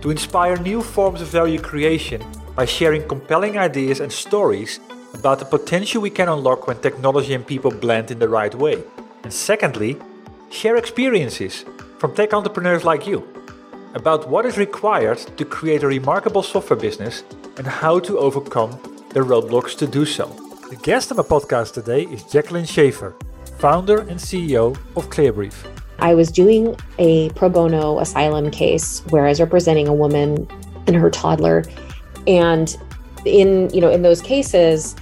to inspire new forms of value creation by sharing compelling ideas and stories about the potential we can unlock when technology and people blend in the right way. And secondly, share experiences from tech entrepreneurs like you about what is required to create a remarkable software business and how to overcome the roadblocks to do so. The guest on my podcast today is Jacqueline Schafer, founder and CEO of Clearbrief. I was doing a pro bono asylum case where I was representing a woman and her toddler. And in, you know, in those cases,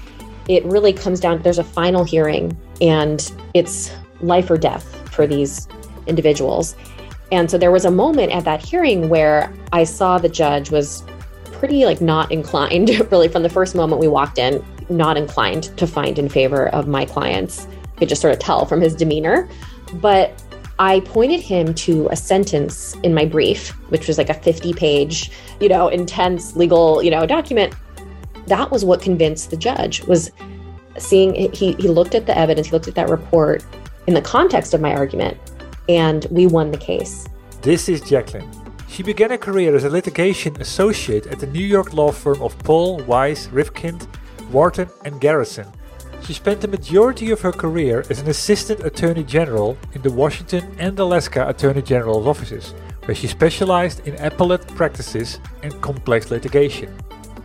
it really comes down there's a final hearing and it's life or death for these individuals. And so there was a moment at that hearing where I saw the judge was pretty like not inclined really from the first moment we walked in, not inclined to find in favor of my clients. I could just sort of tell from his demeanor. But I pointed him to a sentence in my brief, which was like a 50 page, you know, intense legal, you know, document. That was what convinced the judge was seeing he he looked at the evidence, he looked at that report in the context of my argument, and we won the case. This is Jacqueline. She began a career as a litigation associate at the New York law firm of Paul, Weiss, Rifkind, Wharton, and Garrison she spent the majority of her career as an assistant attorney general in the Washington and Alaska attorney general's offices, where she specialized in appellate practices and complex litigation.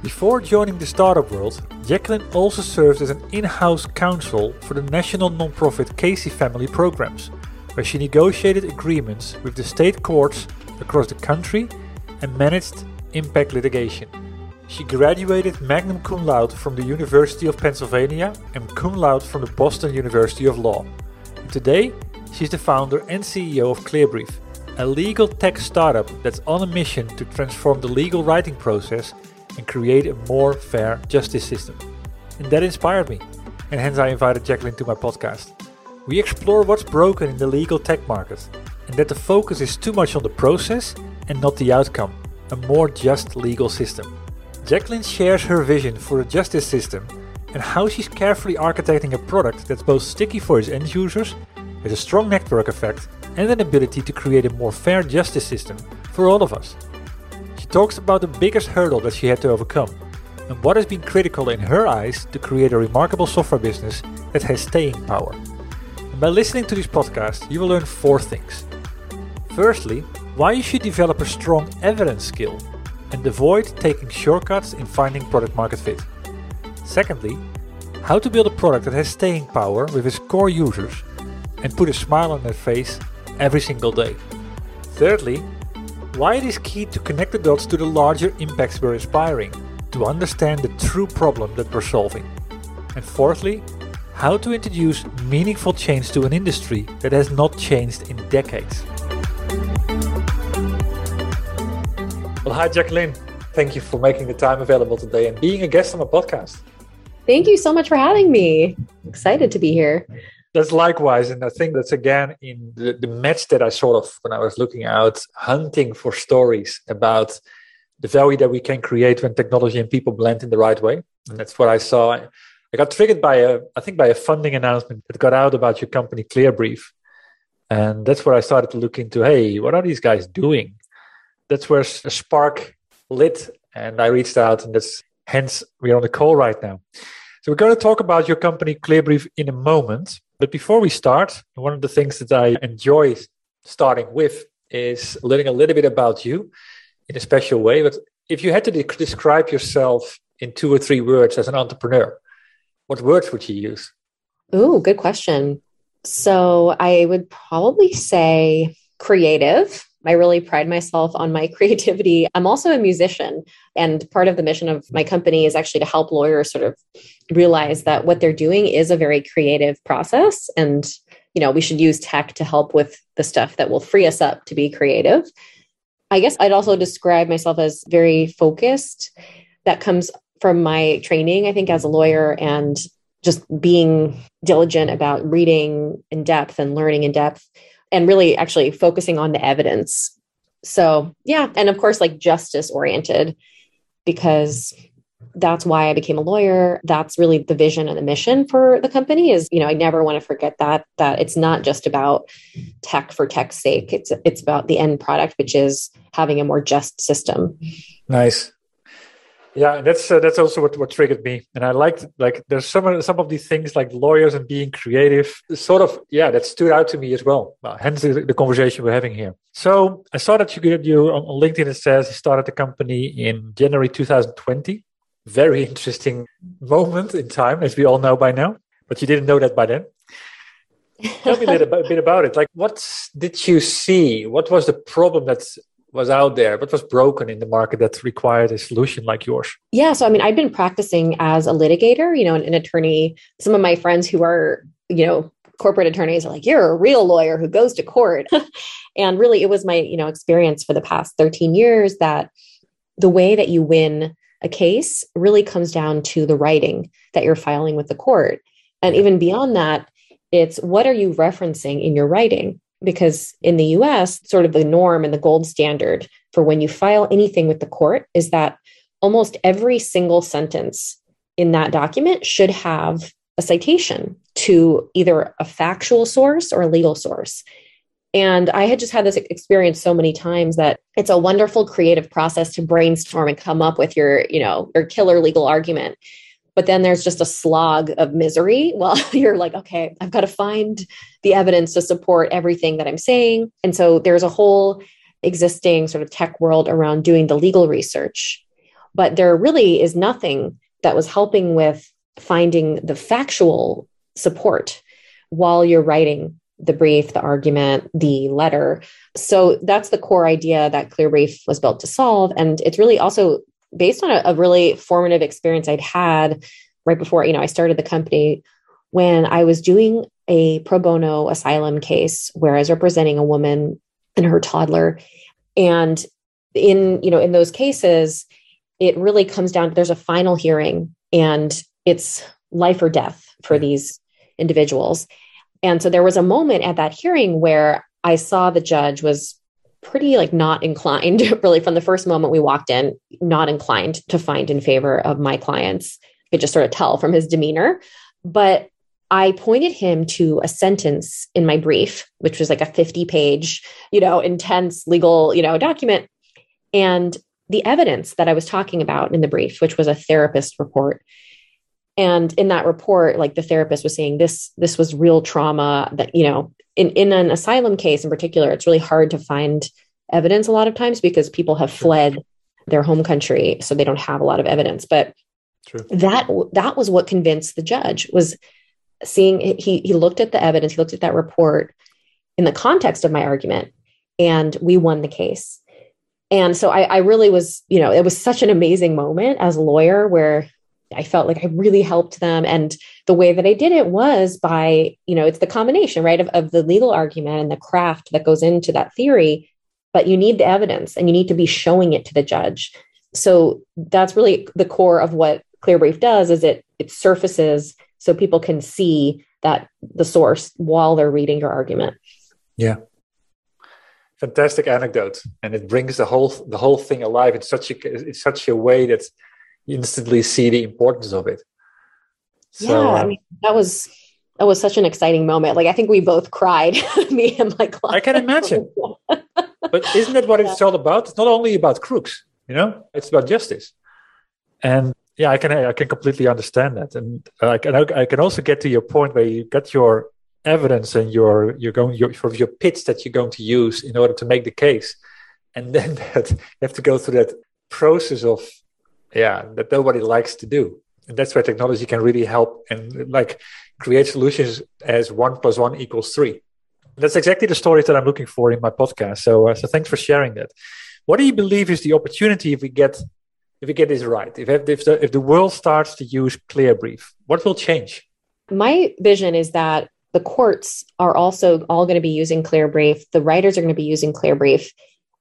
Before joining the startup world, Jacqueline also served as an in house counsel for the national nonprofit Casey Family Programs, where she negotiated agreements with the state courts across the country and managed impact litigation. She graduated magna cum laude from the University of Pennsylvania and cum laude from the Boston University of Law. Today, she's the founder and CEO of Clearbrief, a legal tech startup that's on a mission to transform the legal writing process and create a more fair justice system. And that inspired me, and hence I invited Jacqueline to my podcast. We explore what's broken in the legal tech market, and that the focus is too much on the process and not the outcome, a more just legal system. Jacqueline shares her vision for a justice system and how she's carefully architecting a product that's both sticky for its end users, has a strong network effect, and an ability to create a more fair justice system for all of us. She talks about the biggest hurdle that she had to overcome and what has been critical in her eyes to create a remarkable software business that has staying power. And by listening to this podcast, you will learn four things. Firstly, why you should develop a strong evidence skill and avoid taking shortcuts in finding product market fit. Secondly, how to build a product that has staying power with its core users and put a smile on their face every single day. Thirdly, why it is key to connect the dots to the larger impacts we're inspiring to understand the true problem that we're solving. And fourthly, how to introduce meaningful change to an industry that has not changed in decades. Well, hi, Jacqueline. Thank you for making the time available today and being a guest on my podcast. Thank you so much for having me. Excited to be here. That's likewise. And I think that's again in the, the match that I sort of, when I was looking out, hunting for stories about the value that we can create when technology and people blend in the right way. And that's what I saw. I got triggered by a, I think by a funding announcement that got out about your company, Clearbrief. And that's where I started to look into, hey, what are these guys doing? That's where a spark lit and I reached out and that's hence we're on the call right now. So we're going to talk about your company Clearbrief in a moment. But before we start, one of the things that I enjoy starting with is learning a little bit about you in a special way. But if you had to de- describe yourself in two or three words as an entrepreneur, what words would you use? Oh, good question. So I would probably say creative. I really pride myself on my creativity. I'm also a musician, and part of the mission of my company is actually to help lawyers sort of realize that what they're doing is a very creative process and you know we should use tech to help with the stuff that will free us up to be creative. I guess i'd also describe myself as very focused. That comes from my training i think as a lawyer and just being diligent about reading in depth and learning in depth and really actually focusing on the evidence. So, yeah. And of course, like justice oriented, because that's why I became a lawyer. That's really the vision and the mission for the company is, you know, I never want to forget that that it's not just about tech for tech's sake. It's it's about the end product, which is having a more just system. Nice. Yeah, that's uh, that's also what, what triggered me, and I liked like there's some of, some of these things like lawyers and being creative, sort of yeah, that stood out to me as well. well hence the, the, conversation we're having here. So I saw that you you on, on LinkedIn. It says you started the company in January 2020. Very interesting moment in time, as we all know by now. But you didn't know that by then. Tell me a little bit about it. Like, what did you see? What was the problem that's was out there? What was broken in the market that required a solution like yours? Yeah. So, I mean, I've been practicing as a litigator, you know, an, an attorney. Some of my friends who are, you know, corporate attorneys are like, you're a real lawyer who goes to court. and really, it was my, you know, experience for the past 13 years that the way that you win a case really comes down to the writing that you're filing with the court. And even beyond that, it's what are you referencing in your writing? Because in the US, sort of the norm and the gold standard for when you file anything with the court is that almost every single sentence in that document should have a citation to either a factual source or a legal source. And I had just had this experience so many times that it's a wonderful creative process to brainstorm and come up with your, you know, your killer legal argument but then there's just a slog of misery Well, you're like okay i've got to find the evidence to support everything that i'm saying and so there's a whole existing sort of tech world around doing the legal research but there really is nothing that was helping with finding the factual support while you're writing the brief, the argument, the letter. So that's the core idea that Clearbrief was built to solve. And it's really also based on a, a really formative experience I'd had right before, you know, I started the company when I was doing a pro bono asylum case where I was representing a woman and her toddler. And in, you know, in those cases, it really comes down there's a final hearing and it's life or death for these individuals. And so there was a moment at that hearing where I saw the judge was pretty like not inclined really from the first moment we walked in not inclined to find in favor of my clients. I could just sort of tell from his demeanor. But i pointed him to a sentence in my brief which was like a 50 page you know intense legal you know document. And the evidence that i was talking about in the brief which was a therapist report and in that report like the therapist was saying this this was real trauma that you know in, in an asylum case in particular, it's really hard to find evidence a lot of times because people have fled their home country, so they don't have a lot of evidence. But True. that that was what convinced the judge was seeing he he looked at the evidence, he looked at that report in the context of my argument, and we won the case. And so I, I really was, you know, it was such an amazing moment as a lawyer where I felt like I really helped them. And the way that I did it was by, you know, it's the combination, right, of, of the legal argument and the craft that goes into that theory. But you need the evidence and you need to be showing it to the judge. So that's really the core of what Clearbrief does is it it surfaces so people can see that the source while they're reading your argument. Yeah. Fantastic anecdote. And it brings the whole the whole thing alive in such a in such a way that you instantly see the importance of it. So, yeah, I um, mean, that was that was such an exciting moment. Like I think we both cried, me and my client. I can imagine. but isn't that what yeah. it's all about? It's not only about crooks, you know, it's about justice. And yeah, I can I can completely understand that, and I can I can also get to your point where you got your evidence and your you're going your of your pitch that you're going to use in order to make the case, and then that you have to go through that process of yeah that nobody likes to do, and that's where technology can really help and like create solutions as one plus one equals three. That's exactly the stories that I'm looking for in my podcast. So uh, so thanks for sharing that. What do you believe is the opportunity if we get if we get this right, if if the, if the world starts to use Clearbrief, what will change? My vision is that the courts are also all going to be using Clearbrief. The writers are going to be using Clearbrief.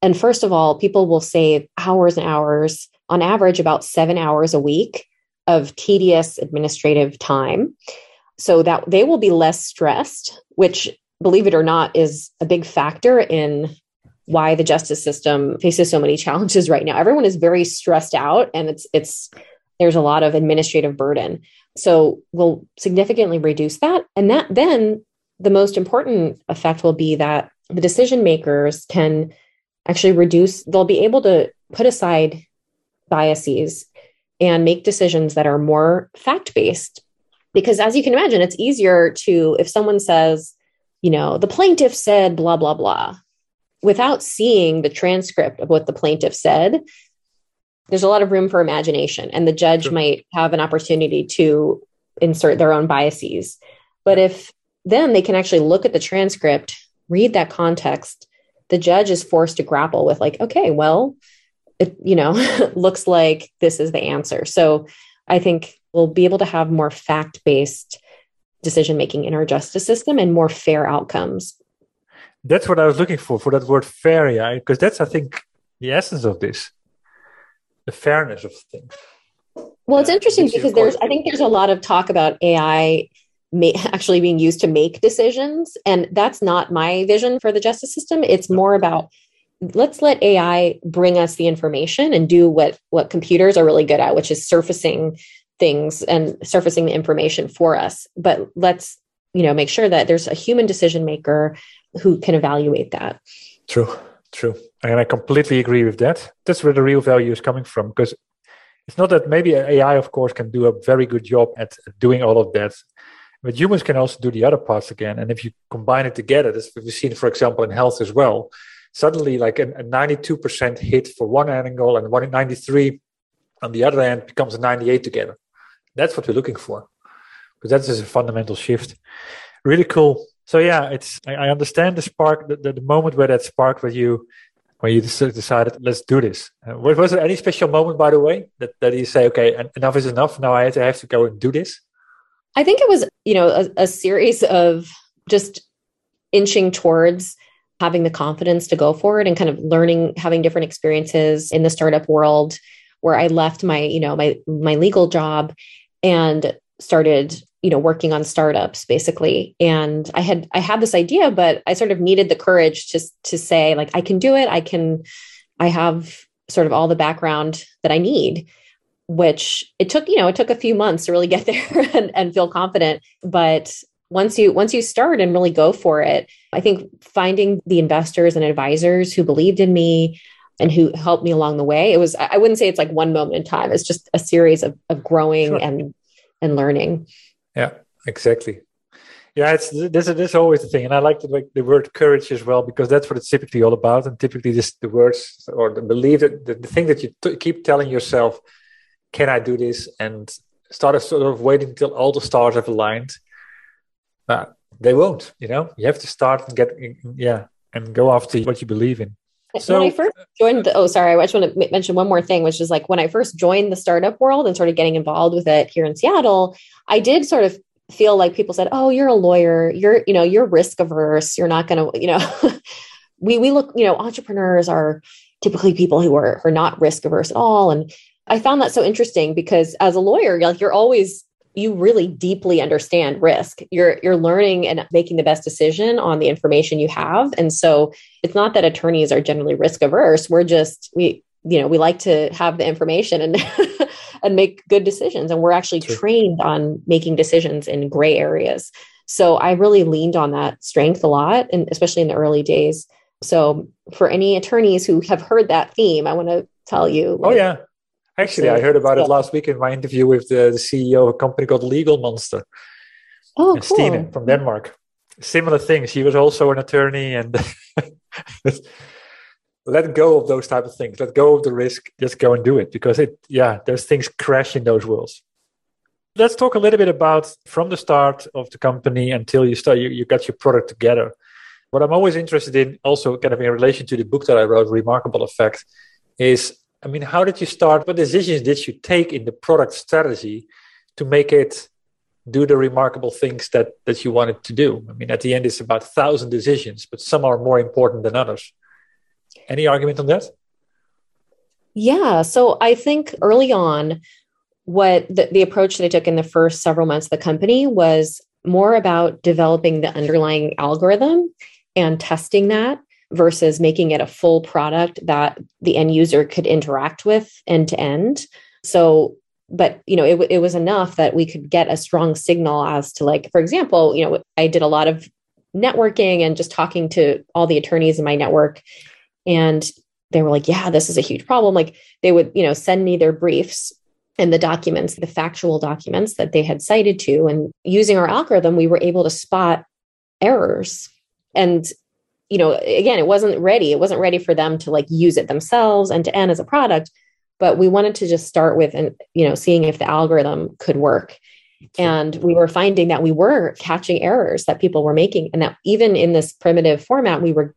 And first of all, people will save hours and hours, on average, about seven hours a week of tedious administrative time. So that they will be less stressed, which, believe it or not, is a big factor in why the justice system faces so many challenges right now. Everyone is very stressed out and it's it's there's a lot of administrative burden. So we'll significantly reduce that. And that then the most important effect will be that the decision makers can actually reduce, they'll be able to put aside biases and make decisions that are more fact based. Because as you can imagine, it's easier to, if someone says, you know, the plaintiff said blah, blah, blah, without seeing the transcript of what the plaintiff said, there's a lot of room for imagination, and the judge sure. might have an opportunity to insert their own biases. But if then they can actually look at the transcript, read that context, the judge is forced to grapple with, like, okay, well, it, you know, looks like this is the answer. So I think we'll be able to have more fact based decision making in our justice system and more fair outcomes that's what I was looking for, for that word fair, yeah, because that's, I think, the essence of this the fairness of things. Well, it's uh, interesting because there's, I think there's a lot of talk about AI may, actually being used to make decisions. And that's not my vision for the justice system. It's more about let's let AI bring us the information and do what, what computers are really good at, which is surfacing things and surfacing the information for us. But let's, you know, make sure that there's a human decision maker who can evaluate that. True, true. And I completely agree with that. That's where the real value is coming from because it's not that maybe AI, of course, can do a very good job at doing all of that. But humans can also do the other parts again. And if you combine it together, as we've seen, for example, in health as well, suddenly like a, a 92% hit for one angle and one 93 on the other end becomes a 98 together. That's what we're looking for. Because that is a fundamental shift. Really cool so yeah, it's I, I understand the spark, the, the, the, moment where that spark where you when you decided let's do this. Uh, was there any special moment, by the way, that that you say okay, enough is enough. Now I have to go and do this. I think it was you know a, a series of just inching towards having the confidence to go for it and kind of learning having different experiences in the startup world where I left my you know my my legal job and started you know working on startups basically. And i had i had this idea but i sort of needed the courage to to say like i can do it. I can i have sort of all the background that i need which it took you know it took a few months to really get there and, and feel confident. But once you once you start and really go for it i think finding the investors and advisors who believed in me and who helped me along the way it was i wouldn't say it's like one moment in time it's just a series of, of growing sure. and and learning yeah, exactly. Yeah, it's this is always the thing, and I like the like the word courage as well because that's what it's typically all about. And typically, this the words or the belief that the, the thing that you t- keep telling yourself, "Can I do this?" and start of sort of waiting until all the stars have aligned. Uh, they won't. You know, you have to start and get yeah, and go after what you believe in. So, when I first joined, the, oh, sorry, I just want to mention one more thing, which is like when I first joined the startup world and started getting involved with it here in Seattle, I did sort of feel like people said, "Oh, you're a lawyer. You're, you know, you're risk averse. You're not going to, you know." we we look, you know, entrepreneurs are typically people who are are not risk averse at all, and I found that so interesting because as a lawyer, like you're always you really deeply understand risk. You're you're learning and making the best decision on the information you have. And so it's not that attorneys are generally risk averse. We're just we you know we like to have the information and and make good decisions. And we're actually True. trained on making decisions in gray areas. So i really leaned on that strength a lot and especially in the early days. So for any attorneys who have heard that theme i want to tell you oh yeah Actually, I heard about it last week in my interview with the, the CEO of a company called Legal Monster. Oh, cool. Stine from Denmark. Similar thing. She was also an attorney and let go of those type of things. Let go of the risk. Just go and do it because it, yeah, there's things crash in those worlds. Let's talk a little bit about from the start of the company until you start, you, you got your product together. What I'm always interested in, also kind of in relation to the book that I wrote, Remarkable Effect, is I mean, how did you start? What decisions did you take in the product strategy to make it do the remarkable things that that you wanted to do? I mean, at the end, it's about thousand decisions, but some are more important than others. Any argument on that? Yeah. So I think early on, what the, the approach that I took in the first several months of the company was more about developing the underlying algorithm and testing that versus making it a full product that the end user could interact with end to end. So, but you know, it, it was enough that we could get a strong signal as to like, for example, you know, I did a lot of networking and just talking to all the attorneys in my network, and they were like, "Yeah, this is a huge problem." Like they would, you know, send me their briefs and the documents, the factual documents that they had cited to, and using our algorithm, we were able to spot errors and you know again it wasn't ready. It wasn't ready for them to like use it themselves and to end as a product but we wanted to just start with and you know seeing if the algorithm could work. And we were finding that we were catching errors that people were making and that even in this primitive format we were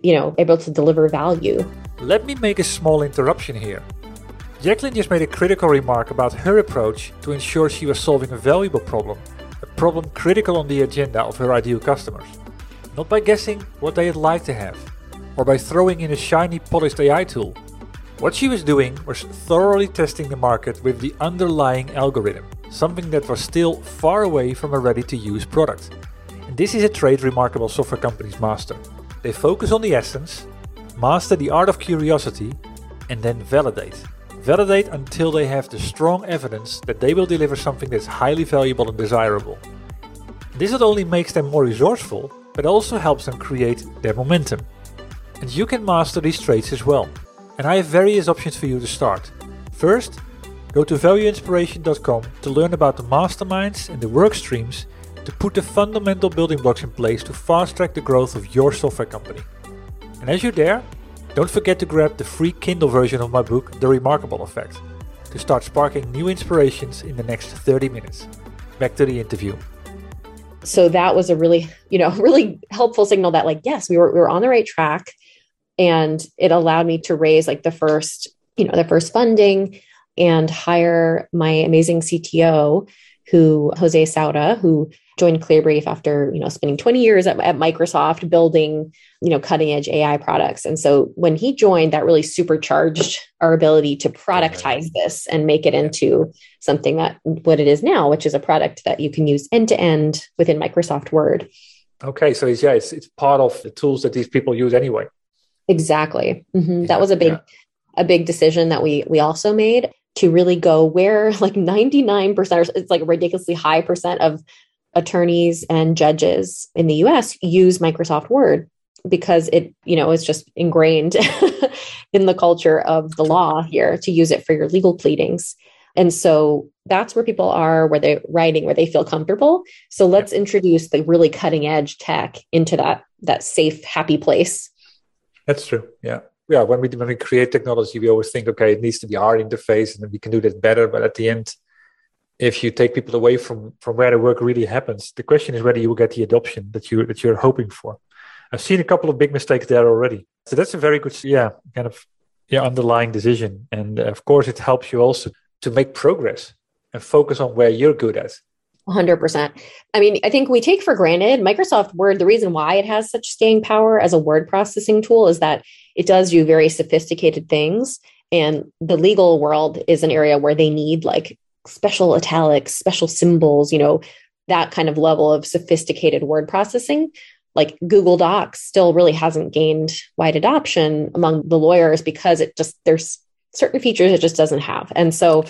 you know able to deliver value. Let me make a small interruption here. Jacqueline just made a critical remark about her approach to ensure she was solving a valuable problem a problem critical on the agenda of her ideal customers not by guessing what they'd like to have, or by throwing in a shiny polished AI tool. What she was doing was thoroughly testing the market with the underlying algorithm, something that was still far away from a ready to use product. And this is a trait remarkable software companies master. They focus on the essence, master the art of curiosity, and then validate. Validate until they have the strong evidence that they will deliver something that's highly valuable and desirable. This not only makes them more resourceful, but also helps them create their momentum. And you can master these traits as well. And I have various options for you to start. First, go to valueinspiration.com to learn about the masterminds and the work streams to put the fundamental building blocks in place to fast track the growth of your software company. And as you're there, don't forget to grab the free Kindle version of my book, The Remarkable Effect, to start sparking new inspirations in the next 30 minutes. Back to the interview so that was a really you know really helpful signal that like yes we were, we were on the right track. And it allowed me to raise like the first you know the first funding and hire my amazing cto who jose sauda who joined clearbrief after you know spending 20 years at, at microsoft building you know cutting edge ai products. And so when he joined that really supercharged our ability to productize this and make it into something that what it is now which is a product that you can use end to end within microsoft word. Okay so it's yeah it's, it's part of the tools that these people use anyway. Exactly. Mm-hmm. yeah, that was a big yeah. a big decision that we we also made to really go where like 99% or it's like a ridiculously high percent of attorneys and judges in the US use Microsoft Word because it, you know, is just ingrained in the culture of the law here to use it for your legal pleadings. And so that's where people are, where they're writing, where they feel comfortable. So let's introduce the really cutting edge tech into that that safe, happy place. That's true. Yeah. Yeah. When we when we create technology, we always think, okay, it needs to be our interface and we can do that better. But at the end, if you take people away from from where the work really happens the question is whether you will get the adoption that you that you're hoping for i've seen a couple of big mistakes there already so that's a very good yeah kind of yeah underlying decision and uh, of course it helps you also to make progress and focus on where you're good at 100%. I mean, I think we take for granted Microsoft Word. The reason why it has such staying power as a word processing tool is that it does do very sophisticated things. And the legal world is an area where they need like special italics, special symbols, you know, that kind of level of sophisticated word processing. Like Google Docs still really hasn't gained wide adoption among the lawyers because it just, there's certain features it just doesn't have. And so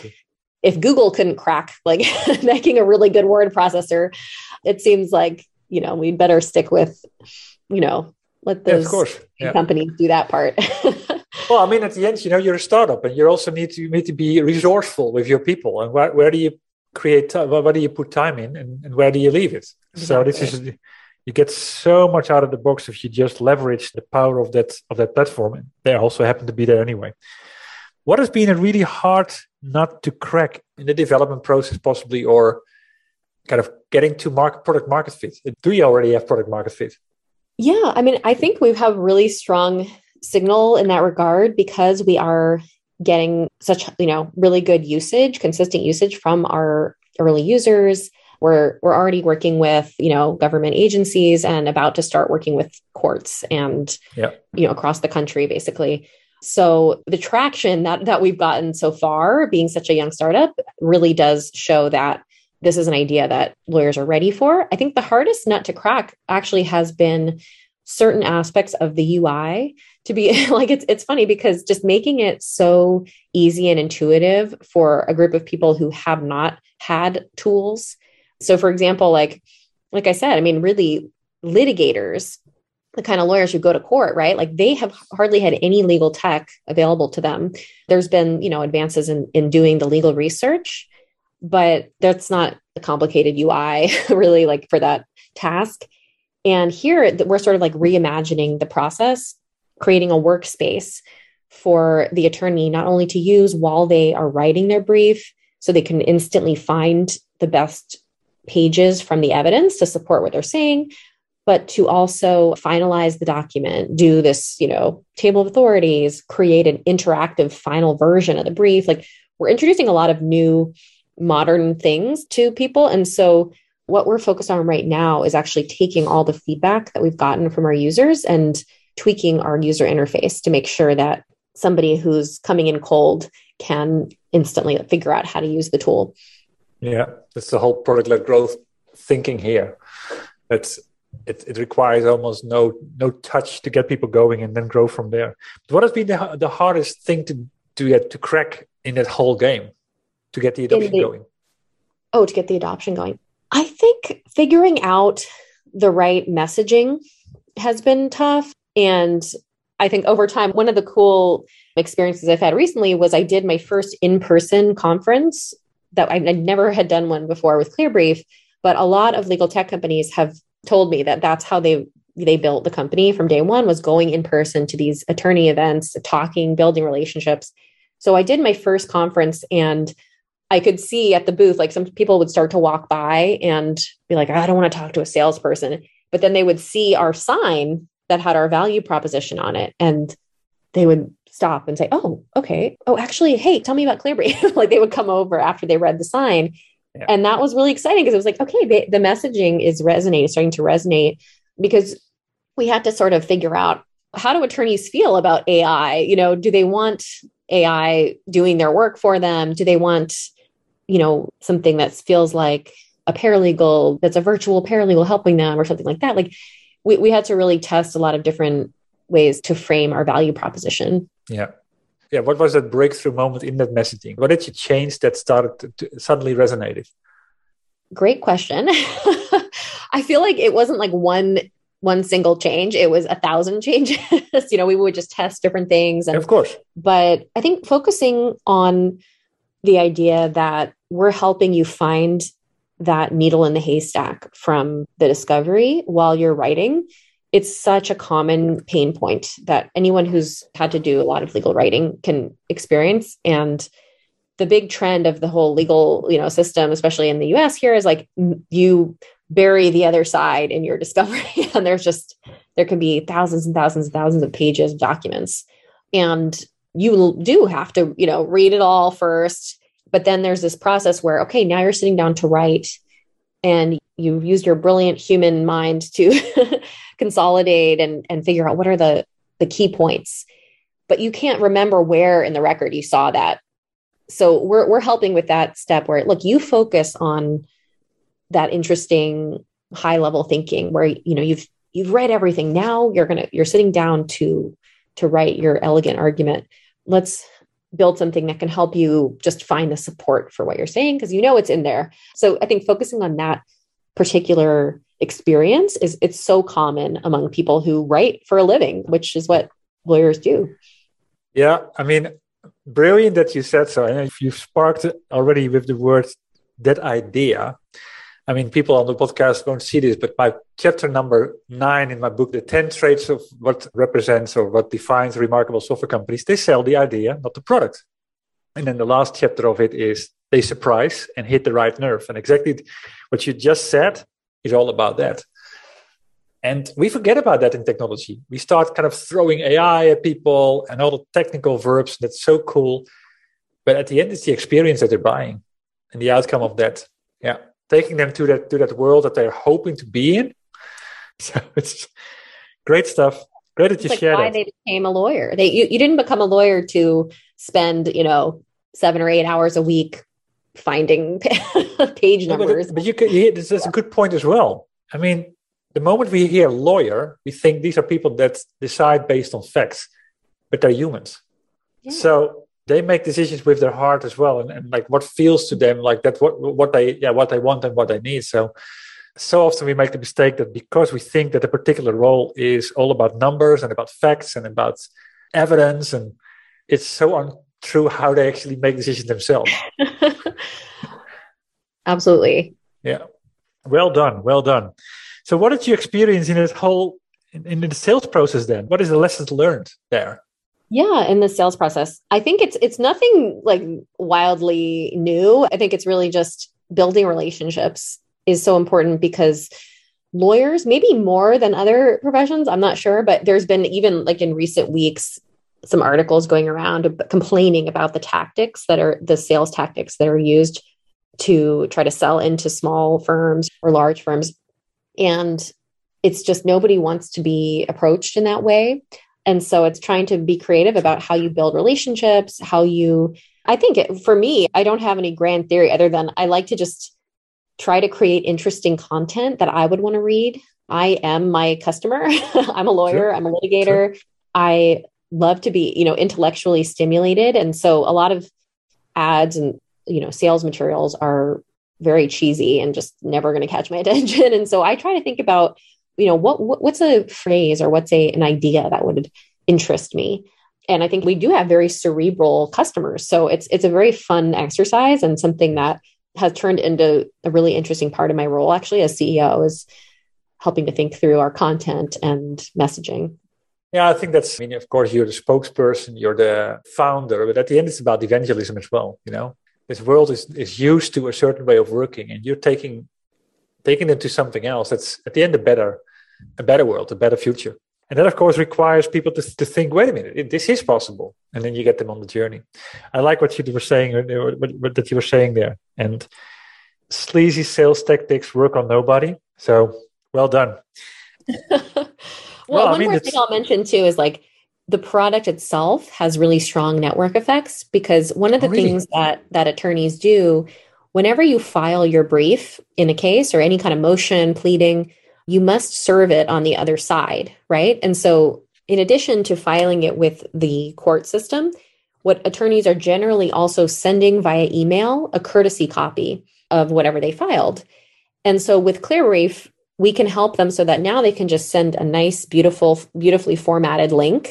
if Google couldn't crack like making a really good word processor, it seems like, you know, we'd better stick with, you know, let those yeah, yeah. companies do that part. well, I mean, at the end, you know, you're a startup, and you also need to need to be resourceful with your people. And where, where do you create? Where do you put time in, and, and where do you leave it? Exactly. So this is you get so much out of the box if you just leverage the power of that of that platform. And they also happen to be there anyway. What has been a really hard nut to crack in the development process, possibly, or kind of getting to market product market fit? Do you already have product market fit? Yeah, I mean, I think we have really strong signal in that regard because we are getting such you know really good usage consistent usage from our early users we're we're already working with you know government agencies and about to start working with courts and yeah. you know across the country basically so the traction that that we've gotten so far being such a young startup really does show that this is an idea that lawyers are ready for i think the hardest nut to crack actually has been certain aspects of the ui to be like it's it's funny because just making it so easy and intuitive for a group of people who have not had tools so for example, like like I said, I mean, really litigators, the kind of lawyers who go to court, right? Like they have hardly had any legal tech available to them. There's been, you know, advances in in doing the legal research, but that's not a complicated UI really like for that task. And here we're sort of like reimagining the process, creating a workspace for the attorney not only to use while they are writing their brief so they can instantly find the best pages from the evidence to support what they're saying but to also finalize the document do this you know table of authorities create an interactive final version of the brief like we're introducing a lot of new modern things to people and so what we're focused on right now is actually taking all the feedback that we've gotten from our users and tweaking our user interface to make sure that somebody who's coming in cold can instantly figure out how to use the tool yeah, that's the whole product-led growth thinking here. It's it, it requires almost no no touch to get people going and then grow from there. But what has been the, the hardest thing to to get to crack in that whole game to get the adoption the, going? Oh, to get the adoption going. I think figuring out the right messaging has been tough. And I think over time, one of the cool experiences I've had recently was I did my first in person conference that I, I never had done one before with Clearbrief, but a lot of legal tech companies have told me that that's how they they built the company from day one was going in person to these attorney events, talking, building relationships. So I did my first conference and I could see at the booth, like some people would start to walk by and be like, I don't want to talk to a salesperson. But then they would see our sign that had our value proposition on it. And they would stop and say, "Oh, okay. Oh, actually, hey, tell me about Clearbrief." like they would come over after they read the sign, yeah. and that was really exciting because it was like, okay, they, the messaging is resonating, starting to resonate because we had to sort of figure out how do attorneys feel about AI. You know, do they want AI doing their work for them? Do they want, you know, something that feels like a paralegal that's a virtual paralegal helping them or something like that? Like we, we had to really test a lot of different ways to frame our value proposition. Yeah. Yeah. What was that breakthrough moment in that messaging? What did you change that started to, to suddenly resonated? Great question. I feel like it wasn't like one one single change. It was a thousand changes. you know, we would just test different things. And, of course. But I think focusing on the idea that we're helping you find that needle in the haystack from the discovery while you're writing. It's such a common pain point that anyone who's had to do a lot of legal writing can experience. And the big trend of the whole legal you know system especially in the US here is like you bury the other side in your discovery and there's just there can be thousands and thousands and thousands of pages of documents. And you do have to you know read it all first but then there's this process where okay now you're sitting down to write and you've used your brilliant human mind to consolidate and, and figure out what are the, the key points. But you can't remember where in the record you saw that. So we're, we're helping with that step where, look, you focus on that interesting high level thinking where, you know, you've, you've read everything. Now you're to, you're sitting down to, to write your elegant argument. Let's build something that can help you just find the support for what you're saying because you know it's in there. So I think focusing on that particular experience is it's so common among people who write for a living, which is what lawyers do. Yeah, I mean, brilliant that you said so. And if you've sparked already with the word that idea, I mean, people on the podcast won't see this, but my chapter number nine in my book, the 10 traits of what represents or what defines remarkable software companies, they sell the idea, not the product. And then the last chapter of it is they surprise and hit the right nerve. And exactly what you just said is all about that. And we forget about that in technology. We start kind of throwing AI at people and all the technical verbs. That's so cool. But at the end, it's the experience that they're buying and the outcome of that. Yeah taking them to that to that world that they're hoping to be in. So it's great stuff. Great that you like shared why it. they became a lawyer. They you, you didn't become a lawyer to spend you know seven or eight hours a week finding page no, numbers. But, but you could. You, hear this that's a good point as well. I mean, the moment we hear lawyer, we think these are people that decide based on facts, but they're humans. Yeah. So they make decisions with their heart as well and, and like what feels to them like that what what they yeah what they want and what they need. So so often we make the mistake that because we think that a particular role is all about numbers and about facts and about evidence and it's so untrue how they actually make decisions themselves. Absolutely. Yeah. Well done well done. So what did you experience in this whole in, in the sales process then? What is the lessons learned there yeah, in the sales process. I think it's it's nothing like wildly new. I think it's really just building relationships is so important because lawyers maybe more than other professions, I'm not sure, but there's been even like in recent weeks some articles going around complaining about the tactics that are the sales tactics that are used to try to sell into small firms or large firms and it's just nobody wants to be approached in that way and so it's trying to be creative about how you build relationships, how you, I think it, for me, I don't have any grand theory other than I like to just try to create interesting content that I would want to read. I am my customer. I'm a lawyer, sure. I'm a litigator. Sure. I love to be, you know, intellectually stimulated. And so a lot of ads and, you know, sales materials are very cheesy and just never going to catch my attention. And so I try to think about you know what, what what's a phrase or what's a an idea that would interest me? And i think we do have very cerebral customers. So it's it's a very fun exercise and something that has turned into a really interesting part of my role actually as ceo is helping to think through our content and messaging. Yeah i think that's i mean of course you're the spokesperson you're the founder but at the end it's about evangelism as well you know? This world is is used to a certain way of working and you're taking taking them to something else that's at the end a better a better world a better future. And that of course requires people to, to think wait a minute this is possible. And then you get them on the journey. I like what you were saying what, what that you were saying there. And sleazy sales tactics work on nobody. So well done. Well, well, one I mean, more thing I'll mention too is like the product itself has really strong network effects because one of the oh, really? things that that attorneys do whenever you file your brief in a case or any kind of motion, pleading, you must serve it on the other side, right? And so, in addition to filing it with the court system, what attorneys are generally also sending via email a courtesy copy of whatever they filed. And so, with ClearBrief, we can help them so that now they can just send a nice, beautiful, beautifully formatted link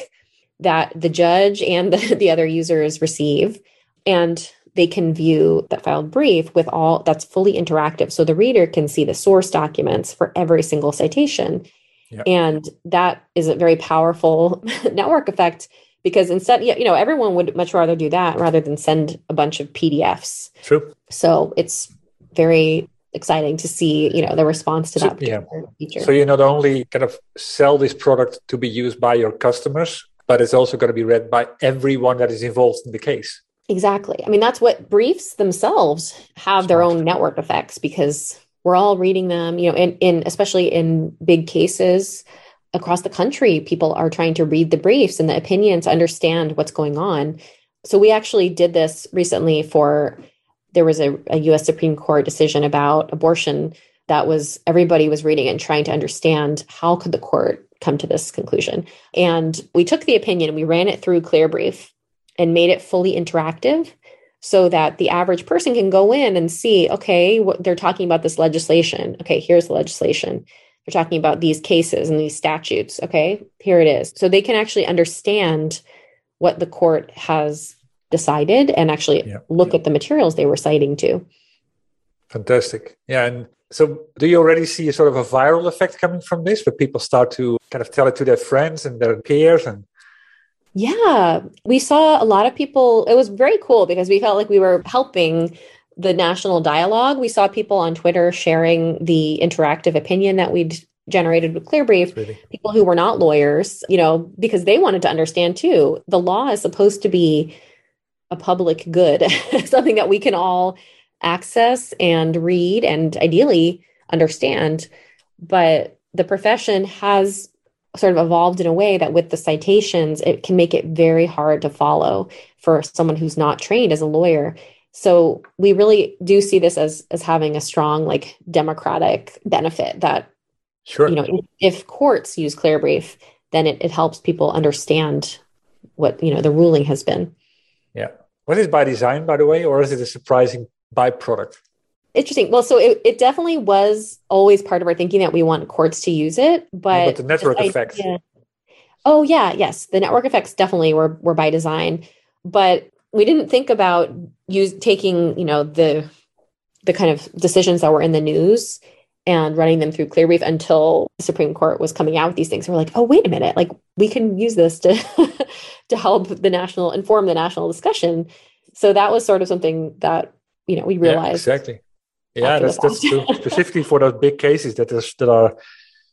that the judge and the, the other users receive. And they can view that filed brief with all that's fully interactive. So the reader can see the source documents for every single citation. Yep. And that is a very powerful network effect because instead, you know, everyone would much rather do that rather than send a bunch of PDFs. True. So it's very exciting to see, you know, the response to that yeah. feature. So you not only kind of sell this product to be used by your customers, but it's also going to be read by everyone that is involved in the case. Exactly. I mean, that's what briefs themselves have their own network effects because we're all reading them, you know, in, in especially in big cases across the country, people are trying to read the briefs and the opinions, understand what's going on. So we actually did this recently for there was a, a US Supreme Court decision about abortion that was everybody was reading and trying to understand how could the court come to this conclusion. And we took the opinion, we ran it through ClearBrief and made it fully interactive so that the average person can go in and see okay what they're talking about this legislation okay here's the legislation they're talking about these cases and these statutes okay here it is so they can actually understand what the court has decided and actually yeah. look at the materials they were citing to. Fantastic. Yeah. And so do you already see a sort of a viral effect coming from this where people start to kind of tell it to their friends and their peers and yeah, we saw a lot of people. It was very cool because we felt like we were helping the national dialogue. We saw people on Twitter sharing the interactive opinion that we'd generated with Clearbrief, really? people who were not lawyers, you know, because they wanted to understand too. The law is supposed to be a public good, something that we can all access and read and ideally understand. But the profession has sort of evolved in a way that with the citations, it can make it very hard to follow for someone who's not trained as a lawyer. So we really do see this as as having a strong like democratic benefit that Sure. You know, if, if courts use Clearbrief then it, it helps people understand what you know the ruling has been. Yeah. Was it by design, by the way, or is it a surprising byproduct? Interesting. Well, so it, it definitely was always part of our thinking that we want courts to use it, but, yeah, but the network effects. oh yeah, yes, the network effects definitely were were by design, but we didn't think about use taking you know the the kind of decisions that were in the news and running them through Clearbrief until the Supreme Court was coming out with these things. we're like, oh, wait a minute, like we can use this to to help the national inform the national discussion. So that was sort of something that you know we realized yeah, exactly. Yeah, that's that's true. Specifically for those big cases that is, that are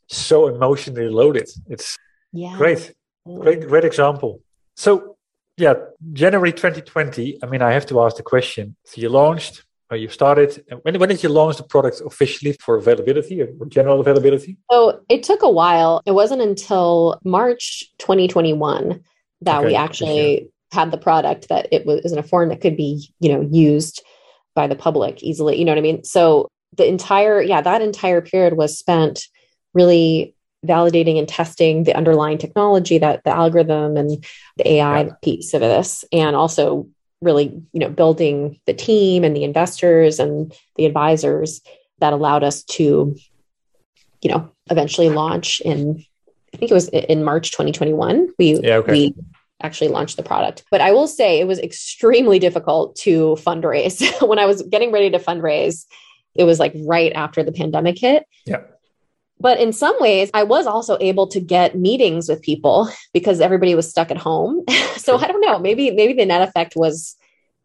so emotionally loaded. It's yeah. great, great, great example. So yeah, January 2020. I mean, I have to ask the question. So you launched uh, you started when, when did you launch the product officially for availability or general availability so it took a while it wasn't until march 2021 that okay, we actually had the product that it was in a form that could be you know used by the public easily you know what i mean so the entire yeah that entire period was spent really validating and testing the underlying technology that the algorithm and the ai yeah. piece of this and also really you know building the team and the investors and the advisors that allowed us to you know eventually launch in i think it was in march 2021 we yeah, okay. we actually launched the product. But i will say it was extremely difficult to fundraise. When i was getting ready to fundraise it was like right after the pandemic hit. Yeah. But in some ways, I was also able to get meetings with people because everybody was stuck at home. so I don't know, maybe maybe the net effect was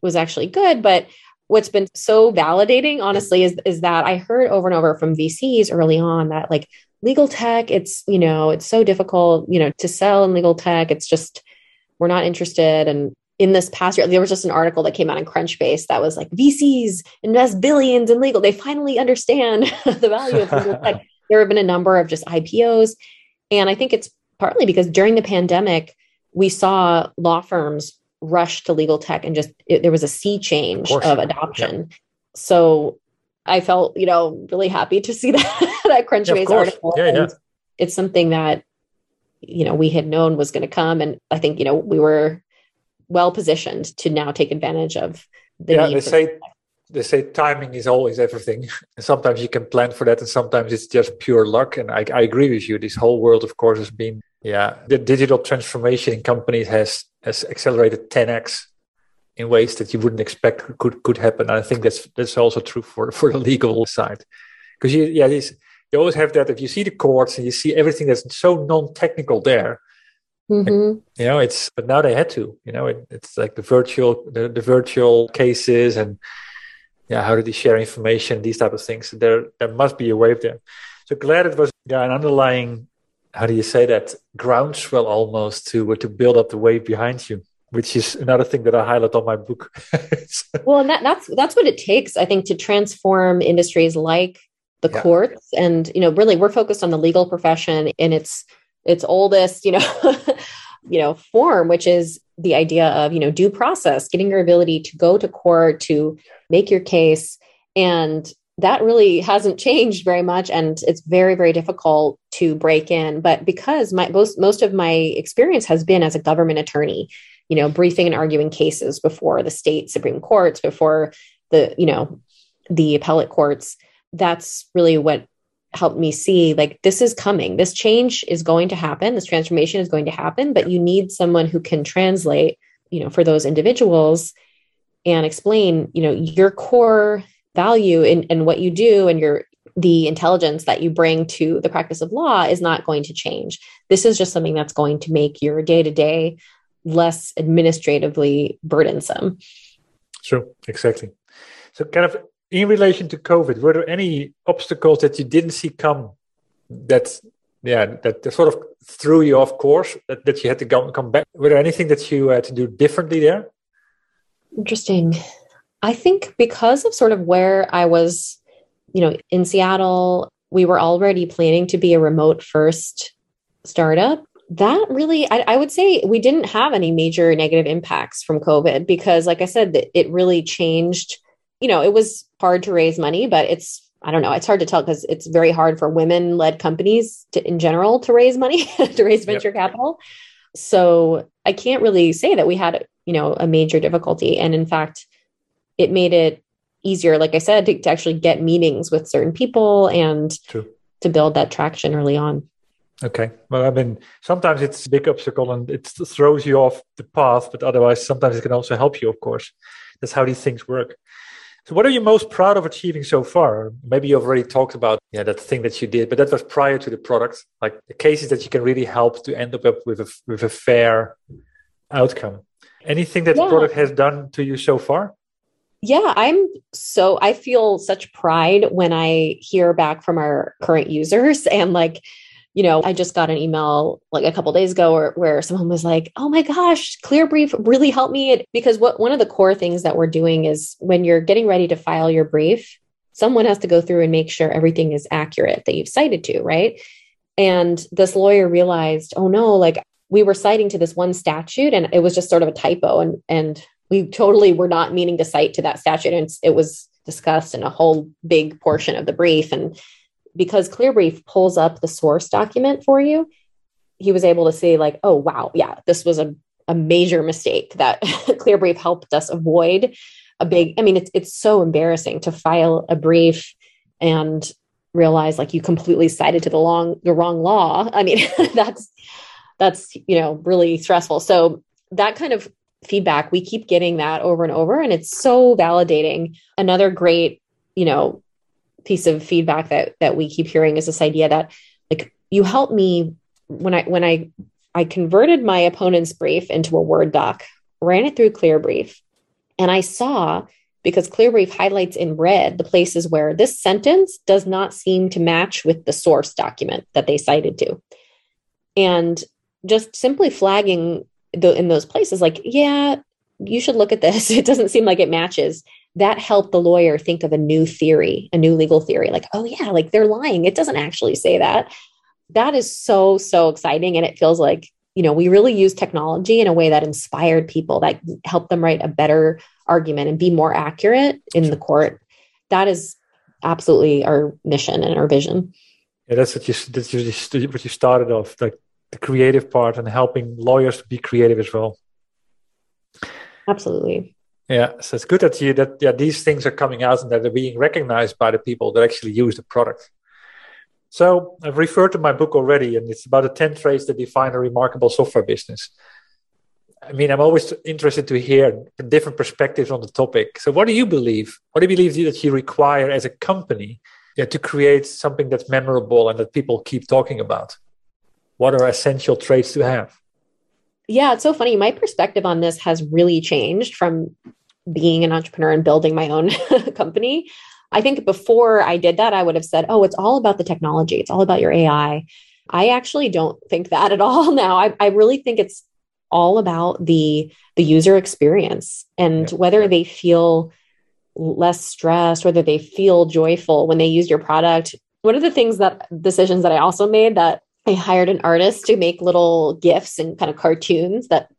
was actually good, but what's been so validating honestly is is that I heard over and over from VCs early on that like legal tech it's, you know, it's so difficult, you know, to sell in legal tech. It's just we're not interested and in this past year, there was just an article that came out in Crunchbase that was like VCs invest billions in legal. They finally understand the value of legal tech there have been a number of just IPOs. And I think it's partly because during the pandemic, we saw law firms rush to legal tech and just it, there was a sea change of, of adoption. Yeah. So I felt, you know, really happy to see that that Crunchbase yeah, article. Yeah, yeah. It's something that you know we had known was going to come, and I think you know we were well positioned to now take advantage of the. Yeah, they say they say timing is always everything. sometimes you can plan for that, and sometimes it's just pure luck. And I, I agree with you. This whole world, of course, has been yeah. The digital transformation in companies has has accelerated 10x in ways that you wouldn't expect could could happen. And I think that's that's also true for for the legal side, because you yeah these, you always have that if you see the courts and you see everything that's so non-technical there. Mm-hmm. You know, it's but now they had to. You know, it, it's like the virtual the, the virtual cases and yeah, how do they share information, these type of things. There, there must be a wave there. So glad it was yeah, an underlying, how do you say that, groundswell almost to to build up the wave behind you, which is another thing that I highlight on my book. well, and that, that's that's what it takes, I think, to transform industries like the yeah. courts, and you know, really, we're focused on the legal profession in its its oldest, you know. you know form which is the idea of you know due process getting your ability to go to court to make your case and that really hasn't changed very much and it's very very difficult to break in but because my most most of my experience has been as a government attorney you know briefing and arguing cases before the state supreme courts before the you know the appellate courts that's really what helped me see like this is coming. This change is going to happen. This transformation is going to happen, but you need someone who can translate, you know, for those individuals and explain, you know, your core value in, in what you do and your the intelligence that you bring to the practice of law is not going to change. This is just something that's going to make your day to day less administratively burdensome. Sure, exactly. So, kind of in relation to COVID, were there any obstacles that you didn't see come that, yeah, that sort of threw you off course that, that you had to go, come back? Were there anything that you had to do differently there? Interesting. I think because of sort of where I was, you know, in Seattle, we were already planning to be a remote first startup that really I, I, would say we didn't have any major negative impacts from covid because like i said it really changed you know it was hard to raise money but it's i don't know it's hard to tell because it's very hard for women led companies to in general to raise money to raise venture yep. capital so i can't really say that we had you know a major difficulty and in fact it made it easier like i said to, to actually get meetings with certain people and True. to build that traction early on Okay. Well, I mean, sometimes it's a big obstacle and it throws you off the path, but otherwise, sometimes it can also help you, of course. That's how these things work. So, what are you most proud of achieving so far? Maybe you've already talked about yeah that thing that you did, but that was prior to the product, like the cases that you can really help to end up with a with a fair outcome. Anything that yeah. the product has done to you so far? Yeah, I'm so I feel such pride when I hear back from our current users and like you know, I just got an email like a couple days ago where, where someone was like, "Oh my gosh, Clearbrief really helped me." Because what one of the core things that we're doing is when you're getting ready to file your brief, someone has to go through and make sure everything is accurate that you've cited to, right? And this lawyer realized, "Oh no, like we were citing to this one statute and it was just sort of a typo and and we totally were not meaning to cite to that statute and it was discussed in a whole big portion of the brief and because Clearbrief pulls up the source document for you, he was able to see, like, oh, wow, yeah, this was a, a major mistake that Clearbrief helped us avoid a big, I mean, it's, it's so embarrassing to file a brief and realize like you completely cited to the long, the wrong law. I mean, that's, that's, you know, really stressful. So that kind of feedback, we keep getting that over and over, and it's so validating. Another great, you know, piece of feedback that that we keep hearing is this idea that like you help me when I when I I converted my opponent's brief into a Word doc, ran it through Clearbrief, and I saw because Clearbrief highlights in red the places where this sentence does not seem to match with the source document that they cited to. And just simply flagging the, in those places, like, yeah, you should look at this. It doesn't seem like it matches that helped the lawyer think of a new theory, a new legal theory. Like, oh, yeah, like they're lying. It doesn't actually say that. That is so, so exciting. And it feels like, you know, we really use technology in a way that inspired people, that helped them write a better argument and be more accurate in the court. That is absolutely our mission and our vision. Yeah, that's what you, that's what you started off, like the creative part and helping lawyers be creative as well. Absolutely. Yeah, so it's good that you that yeah these things are coming out and that they're being recognized by the people that actually use the product. So I've referred to my book already, and it's about the ten traits that define a remarkable software business. I mean, I'm always interested to hear different perspectives on the topic. So, what do you believe? What do you believe that you require as a company yeah, to create something that's memorable and that people keep talking about? What are essential traits to have? yeah, it's so funny. My perspective on this has really changed from being an entrepreneur and building my own company. I think before I did that, I would have said, oh, it's all about the technology, it's all about your AI. I actually don't think that at all now. I, I really think it's all about the the user experience and yeah. whether they feel less stressed, whether they feel joyful when they use your product. One of the things that decisions that I also made that I hired an artist to make little gifs and kind of cartoons that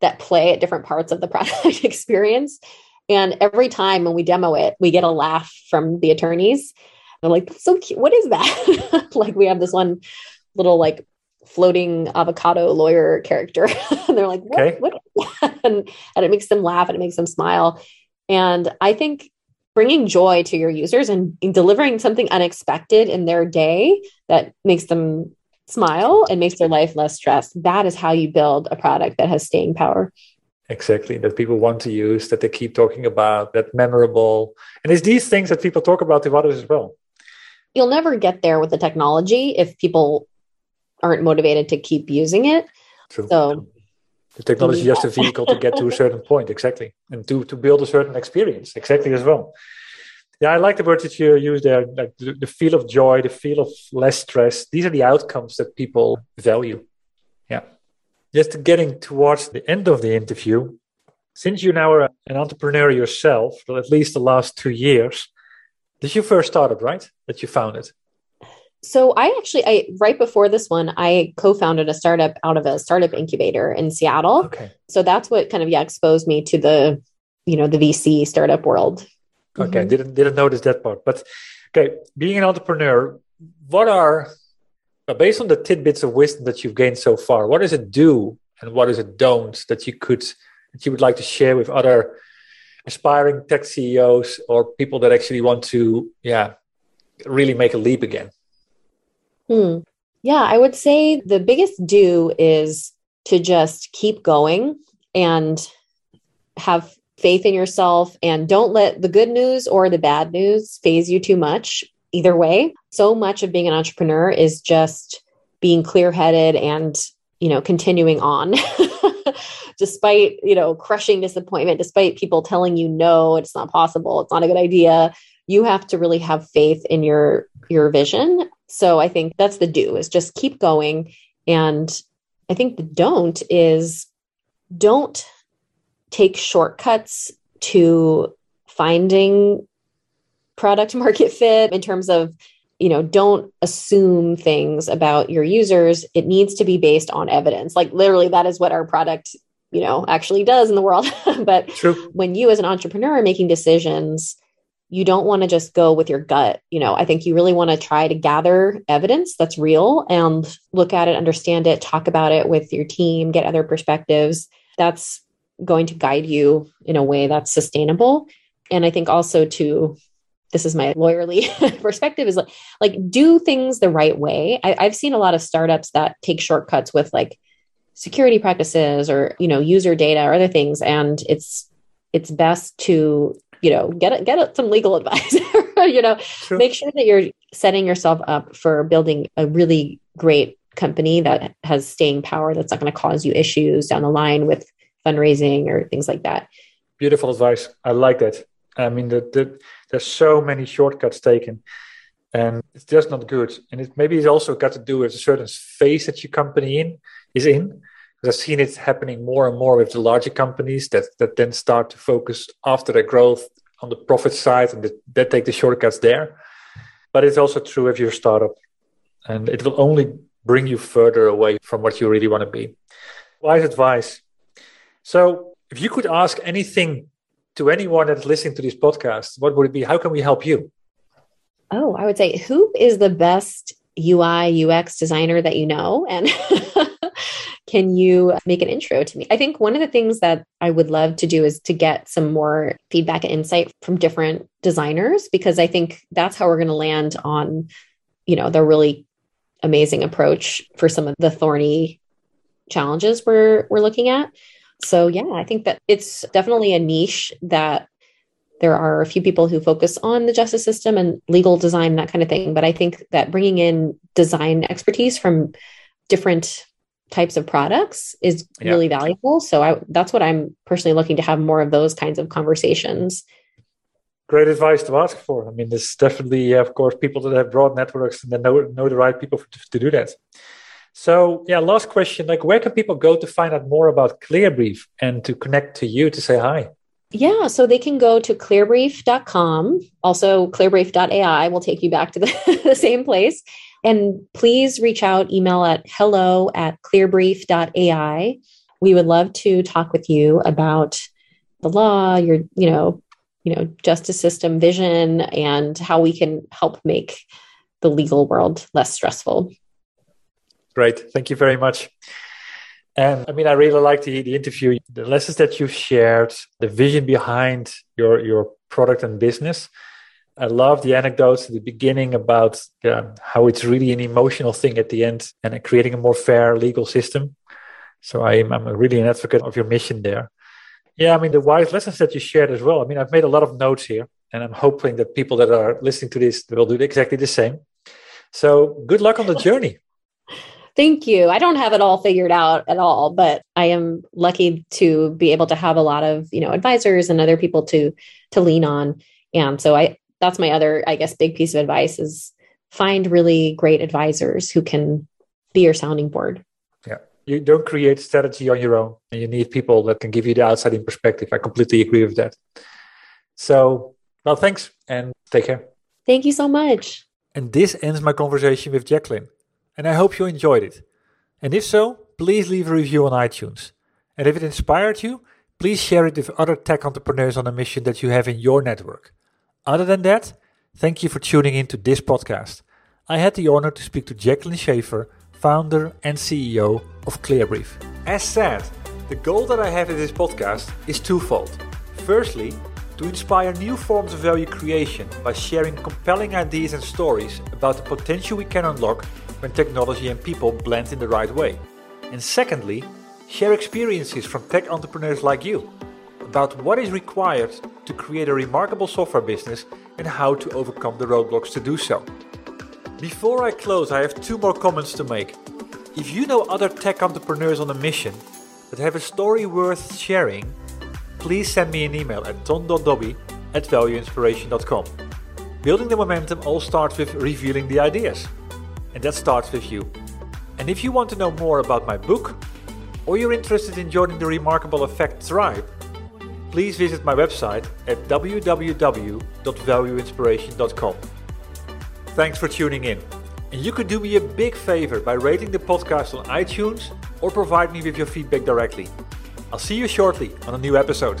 that play at different parts of the product experience. And every time when we demo it, we get a laugh from the attorneys. They're like, so cute. What is that? like we have this one little like floating avocado lawyer character. and they're like, what, okay. what? and, and it makes them laugh and it makes them smile. And I think bringing joy to your users and delivering something unexpected in their day that makes them smile and makes their life less stressed. That is how you build a product that has staying power. Exactly, that people want to use, that they keep talking about, that memorable. And it's these things that people talk about to others as well. You'll never get there with the technology if people aren't motivated to keep using it. True. So the technology is just a vehicle to get to a certain point, exactly, and to to build a certain experience, exactly as well. Yeah, I like the words that you use there, like the, the feel of joy, the feel of less stress. These are the outcomes that people value. Yeah. Just getting towards the end of the interview, since you now are an entrepreneur yourself, for at least the last two years, did you your first startup, right? That you founded. So I actually, I right before this one, I co-founded a startup out of a startup incubator in Seattle. Okay. So that's what kind of yeah exposed me to the, you know, the VC startup world. Okay, mm-hmm. didn't didn't notice that part. But okay, being an entrepreneur, what are based on the tidbits of wisdom that you've gained so far, what does it do and what does it don't that you could that you would like to share with other aspiring tech CEOs or people that actually want to, yeah, really make a leap again? Hmm. Yeah, I would say the biggest do is to just keep going and have faith in yourself and don't let the good news or the bad news phase you too much. Either way so much of being an entrepreneur is just being clear-headed and you know continuing on despite you know crushing disappointment despite people telling you no it's not possible. It's not a good idea. You have to really have faith in your your vision. So i think that's the do is just keep going. And i think the don't is don't take shortcuts to finding product market fit in terms of you know don't assume things about your users. It needs to be based on evidence. Like literally that is what our product you know actually does in the world. But True. when you as an entrepreneur are making decisions you don't want to just go with your gut. You know i think you really want to try to gather evidence that's real and look at it understand it talk about it with your team get other perspectives. That's going to guide you in a way that's sustainable. And I think also to this is my lawyerly perspective is like like do things the right way. I, I've seen a lot of startups that take shortcuts with like security practices or you know user data or other things, and it's it's best to you know get get some legal advice. you know, sure. make sure that you're setting yourself up for building a really great company that has staying power that's not going to cause you issues down the line with fundraising or things like that. Beautiful advice. I like that. I mean, the, the, there's so many shortcuts taken, and it's just not good. And it maybe it's also got to do with a certain phase that your company in is in. Because I've seen it happening more and more with the larger companies that that then start to focus after their growth on the profit side and they take the shortcuts there. But it's also true if you're a startup, and it will only bring you further away from what you really want to be. Wise advice. So, if you could ask anything to anyone that's listening to this podcast, what would it be? How can we help you? Oh, I would say, who is the best UI UX designer that you know? And can you make an intro to me? I think one of the things that I would love to do is to get some more feedback and insight from different designers because I think that's how we're going to land on, you know, the really amazing approach for some of the thorny challenges we're we're looking at. So, yeah, I think that it's definitely a niche that there are a few people who focus on the justice system and legal design, that kind of thing. But I think that bringing in design expertise from different types of products is yeah. really valuable. So I, that's what I'm personally looking to have more of those kinds of conversations. Great advice to ask for. I mean, there's definitely, of course, people that have broad networks and they know, know the right people for, to do that. So, yeah, last question like, where can people go to find out more about Clearbrief and to connect to you to say hi? Yeah, so they can go to clearbrief.com. Also, clearbrief.ai will take you back to the, the same place. And please reach out, email at hello at clearbrief.ai. We would love to talk with you about the law, your, you know, you know, justice system vision and how we can help make the legal world less stressful. Great. Thank you very much. And I mean, I really like the, the interview, the lessons that you've shared, the vision behind your, your product and business. I love the anecdotes at the beginning about uh, how it's really an emotional thing at the end and creating a more fair legal system. So I'm, I'm really an advocate of your mission there. Yeah, I mean, the wise lessons that you shared as well. I mean, I've made a lot of notes here, and I'm hoping that people that are listening to this will do exactly the same. So good luck on the journey. Thank you. I don't have it all figured out at all, but I am lucky to be able to have a lot of, you know, advisors and other people to to lean on. And so I that's my other, I guess, big piece of advice is find really great advisors who can be your sounding board. Yeah. You don't create strategy on your own and you need people that can give you the outside in perspective. I completely agree with that. So, well, thanks and take care. Thank you so much. And this ends my conversation with Jacqueline. And I hope you enjoyed it. And if so, please leave a review on iTunes. And if it inspired you, please share it with other tech entrepreneurs on a mission that you have in your network. Other than that, thank you for tuning in to this podcast. I had the honor to speak to Jacqueline Schafer, founder and CEO of Clearbrief. As said, the goal that I have in this podcast is twofold. Firstly, to inspire new forms of value creation by sharing compelling ideas and stories about the potential we can unlock when technology and people blend in the right way. And secondly, share experiences from tech entrepreneurs like you about what is required to create a remarkable software business and how to overcome the roadblocks to do so. Before I close, I have two more comments to make. If you know other tech entrepreneurs on a mission that have a story worth sharing, please send me an email at ton.dobbe at valueinspiration.com. Building the momentum all starts with revealing the ideas, and that starts with you. And if you want to know more about my book, or you're interested in joining the Remarkable Effect tribe, please visit my website at www.valueinspiration.com. Thanks for tuning in. And you could do me a big favor by rating the podcast on iTunes or provide me with your feedback directly. I'll see you shortly on a new episode.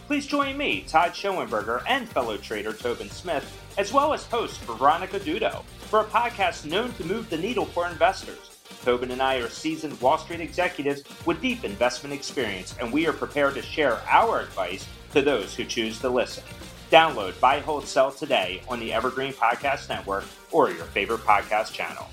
Please join me, Todd Schoenberger, and fellow trader Tobin Smith, as well as host Veronica Dudo, for a podcast known to move the needle for investors. Tobin and I are seasoned Wall Street executives with deep investment experience, and we are prepared to share our advice to those who choose to listen. Download Buy, Hold, Sell today on the Evergreen Podcast Network or your favorite podcast channel.